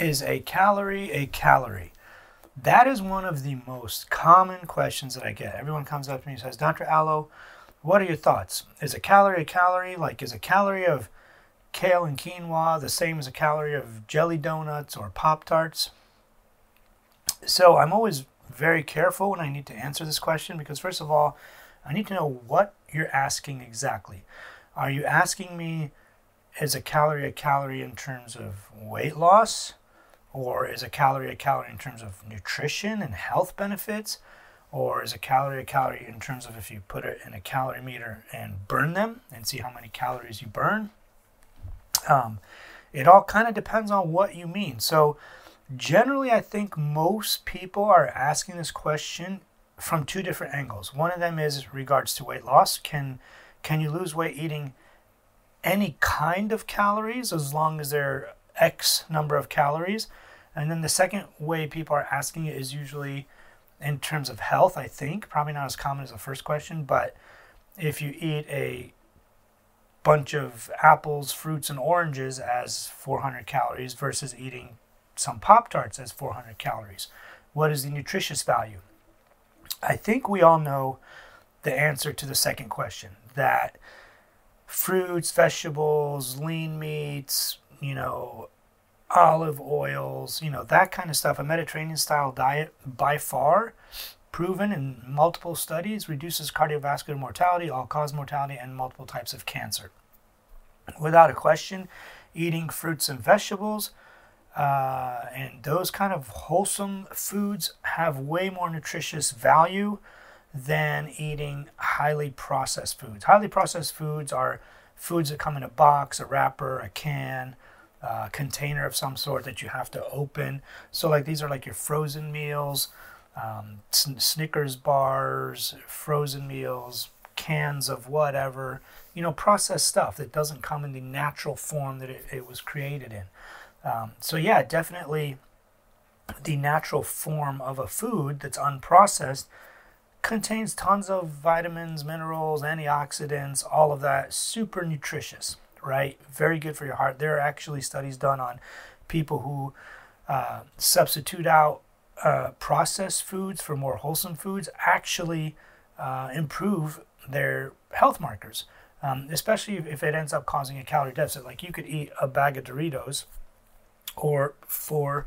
Is a calorie a calorie? That is one of the most common questions that I get. Everyone comes up to me and says, Dr. Alo, what are your thoughts? Is a calorie a calorie? Like, is a calorie of kale and quinoa the same as a calorie of jelly donuts or Pop Tarts? So I'm always very careful when I need to answer this question because, first of all, I need to know what you're asking exactly. Are you asking me, is a calorie a calorie in terms of weight loss? Or is a calorie a calorie in terms of nutrition and health benefits? Or is a calorie a calorie in terms of if you put it in a calorimeter and burn them and see how many calories you burn? Um, it all kind of depends on what you mean. So, generally, I think most people are asking this question from two different angles. One of them is regards to weight loss. Can can you lose weight eating any kind of calories as long as they're X number of calories? And then the second way people are asking it is usually in terms of health, I think. Probably not as common as the first question, but if you eat a bunch of apples, fruits, and oranges as 400 calories versus eating some Pop Tarts as 400 calories, what is the nutritious value? I think we all know the answer to the second question that fruits, vegetables, lean meats, you know, olive oils, you know, that kind of stuff. A Mediterranean style diet, by far, proven in multiple studies, reduces cardiovascular mortality, all cause mortality, and multiple types of cancer. Without a question, eating fruits and vegetables uh, and those kind of wholesome foods have way more nutritious value than eating highly processed foods. Highly processed foods are foods that come in a box, a wrapper, a can, uh, container of some sort that you have to open. So, like these are like your frozen meals, um, Snickers bars, frozen meals, cans of whatever, you know, processed stuff that doesn't come in the natural form that it, it was created in. Um, so, yeah, definitely the natural form of a food that's unprocessed contains tons of vitamins, minerals, antioxidants, all of that, super nutritious right? Very good for your heart. There are actually studies done on people who uh, substitute out uh, processed foods for more wholesome foods, actually uh, improve their health markers, um, especially if it ends up causing a calorie deficit. Like you could eat a bag of Doritos or four,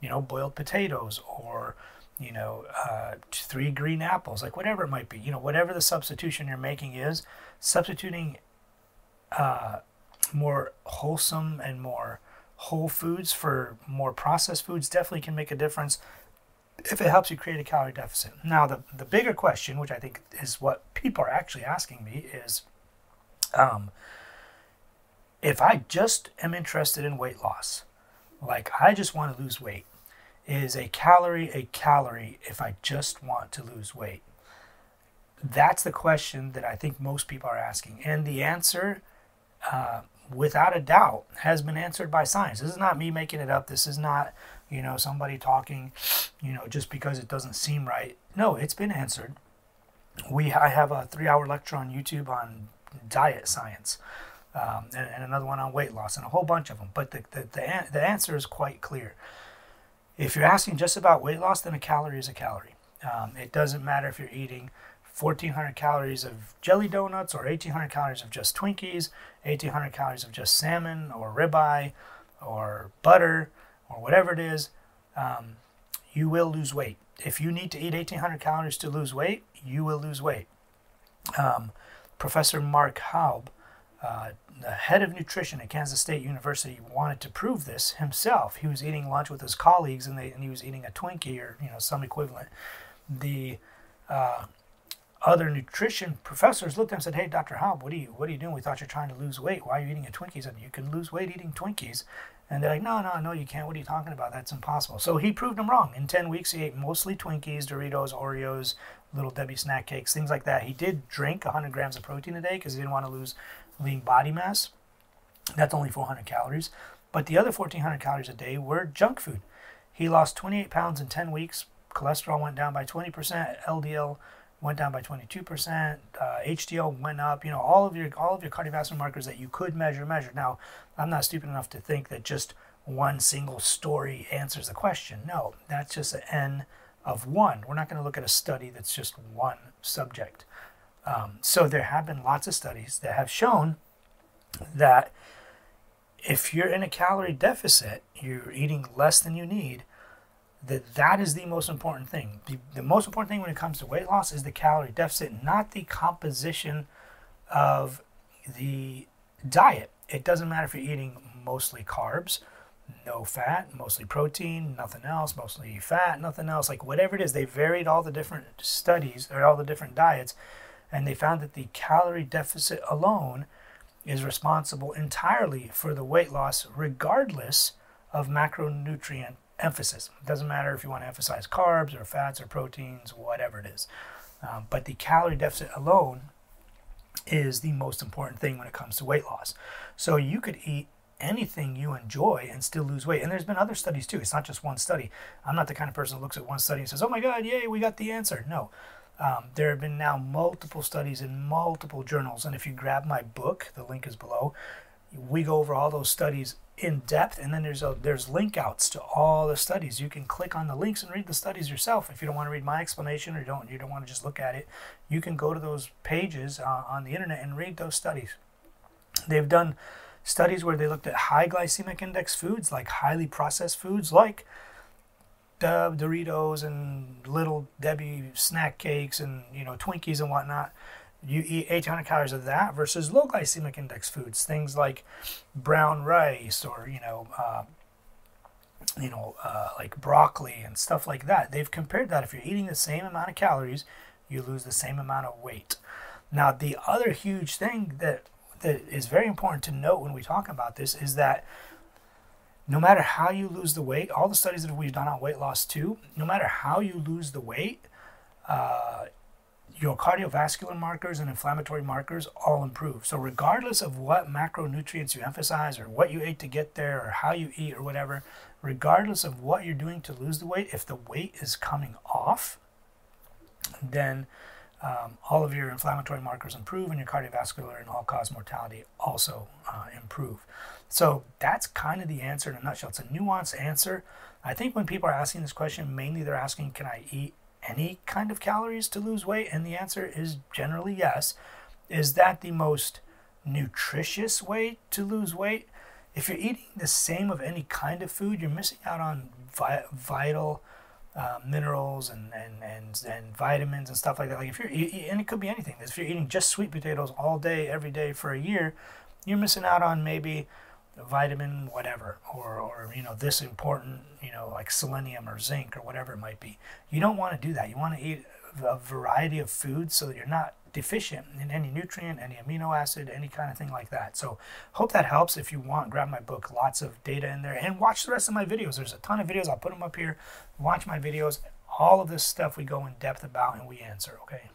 you know, boiled potatoes or you know, uh, three green apples, like whatever it might be, you know, whatever the substitution you're making is, substituting uh, more wholesome and more whole foods for more processed foods definitely can make a difference if it helps you create a calorie deficit. Now, the, the bigger question, which I think is what people are actually asking me, is um, if I just am interested in weight loss, like I just want to lose weight, is a calorie a calorie if I just want to lose weight? That's the question that I think most people are asking. And the answer uh, without a doubt, has been answered by science. This is not me making it up. This is not, you know, somebody talking, you know, just because it doesn't seem right. No, it's been answered. We I have a three-hour lecture on YouTube on diet science, um, and, and, another one on weight loss, and a whole bunch of them. But the, the, the, the answer is quite clear. If you're asking just about weight loss, then a calorie is a calorie. Um, it doesn't matter if you're eating 1400 calories of jelly donuts or 1800 calories of just Twinkies, 1800 calories of just salmon or ribeye or butter or whatever it is, um, you will lose weight. If you need to eat 1800 calories to lose weight, you will lose weight. Um, Professor Mark Haub, uh, the head of nutrition at Kansas State University, wanted to prove this himself. He was eating lunch with his colleagues, and, they, and he was eating a Twinkie or you know some equivalent. The uh, other nutrition professors looked at him and said, "Hey, Dr. Haub, what are you what are you doing? We thought you're trying to lose weight. Why are you eating a Twinkie?" And you can lose weight eating Twinkies. And they're like, "No, no, no, you can't. What are you talking about? That's impossible." So he proved them wrong. In 10 weeks, he ate mostly Twinkies, Doritos, Oreos, Little Debbie snack cakes, things like that. He did drink 100 grams of protein a day because he didn't want to lose lean body mass. That's only 400 calories. But the other 1,400 calories a day were junk food. He lost 28 pounds in 10 weeks. Cholesterol went down by 20%. LDL went down by 22%. Uh, HDL went up. You know, all of your all of your cardiovascular markers that you could measure measured. Now, I'm not stupid enough to think that just one single story answers the question. No, that's just an N of one. We're not going to look at a study that's just one subject. Um, so there have been lots of studies that have shown that if you're in a calorie deficit, you're eating less than you need, that that is the most important thing. The, the most important thing when it comes to weight loss is the calorie deficit, not the composition of the diet. It doesn't matter if you're eating mostly carbs, no fat, mostly protein, nothing else, mostly fat, nothing else. Like whatever it is, they varied all the different studies or all the different diets, and they found that the calorie deficit alone is responsible entirely for the weight loss, regardless of macronutrient emphasis. It doesn't matter if you want to emphasize carbs or fats or proteins, whatever it is. Um, but the calorie deficit alone is the most important thing when it comes to weight loss. So you could eat anything you enjoy and still lose weight. And there's been other studies too. It's not just one study. I'm not the kind of person that looks at one study and says, oh my God, yay, we got the answer. No. Um, there have been now multiple studies in multiple journals. And if you grab my book, the link is below, we go over all those studies in depth and then there's a there's link outs to all the studies. You can click on the links and read the studies yourself. If you don't want to read my explanation or you don't you don't want to just look at it you can go to those pages uh, on the internet and read those studies. They've done studies where they looked at high glycemic index foods like highly processed foods like Doritos and little Debbie snack cakes and you know Twinkies and whatnot you eat 800 calories of that versus low glycemic index foods, things like brown rice or you know, uh, you know, uh, like broccoli and stuff like that. They've compared that. If you're eating the same amount of calories, you lose the same amount of weight. Now, the other huge thing that that is very important to note when we talk about this is that no matter how you lose the weight, all the studies that we've done on weight loss too, no matter how you lose the weight, uh, your cardiovascular markers and inflammatory markers all improve. So, regardless of what macronutrients you emphasize or what you ate to get there or how you eat or whatever, regardless of what you're doing to lose the weight, if the weight is coming off, then um, all of your inflammatory markers improve and your cardiovascular and all cause mortality also uh, improve. So, that's kind of the answer in a nutshell. It's a nuanced answer. I think when people are asking this question, mainly they're asking, Can I eat any kind of calories to lose weight? And the answer is generally yes. Is that the most nutritious way to lose weight? If you're eating the same of any kind of food, you're missing out on vi- vital uh, minerals and, and, and, and vitamins and stuff like that. Like if you're, and it could be anything. If you're eating just sweet potatoes all day, every day for a year, you're missing out on maybe vitamin whatever or, or you know this important you know like selenium or zinc or whatever it might be. You don't want to do that. You want to eat a variety of foods so that you're not deficient in any nutrient any amino acid any kind of thing like that. So hope that helps. If you want grab my book. Lots of data in there. And watch the rest of my videos. There's a ton of videos. I'll put them up here. Watch my videos. All of this stuff we go in depth about and we answer okay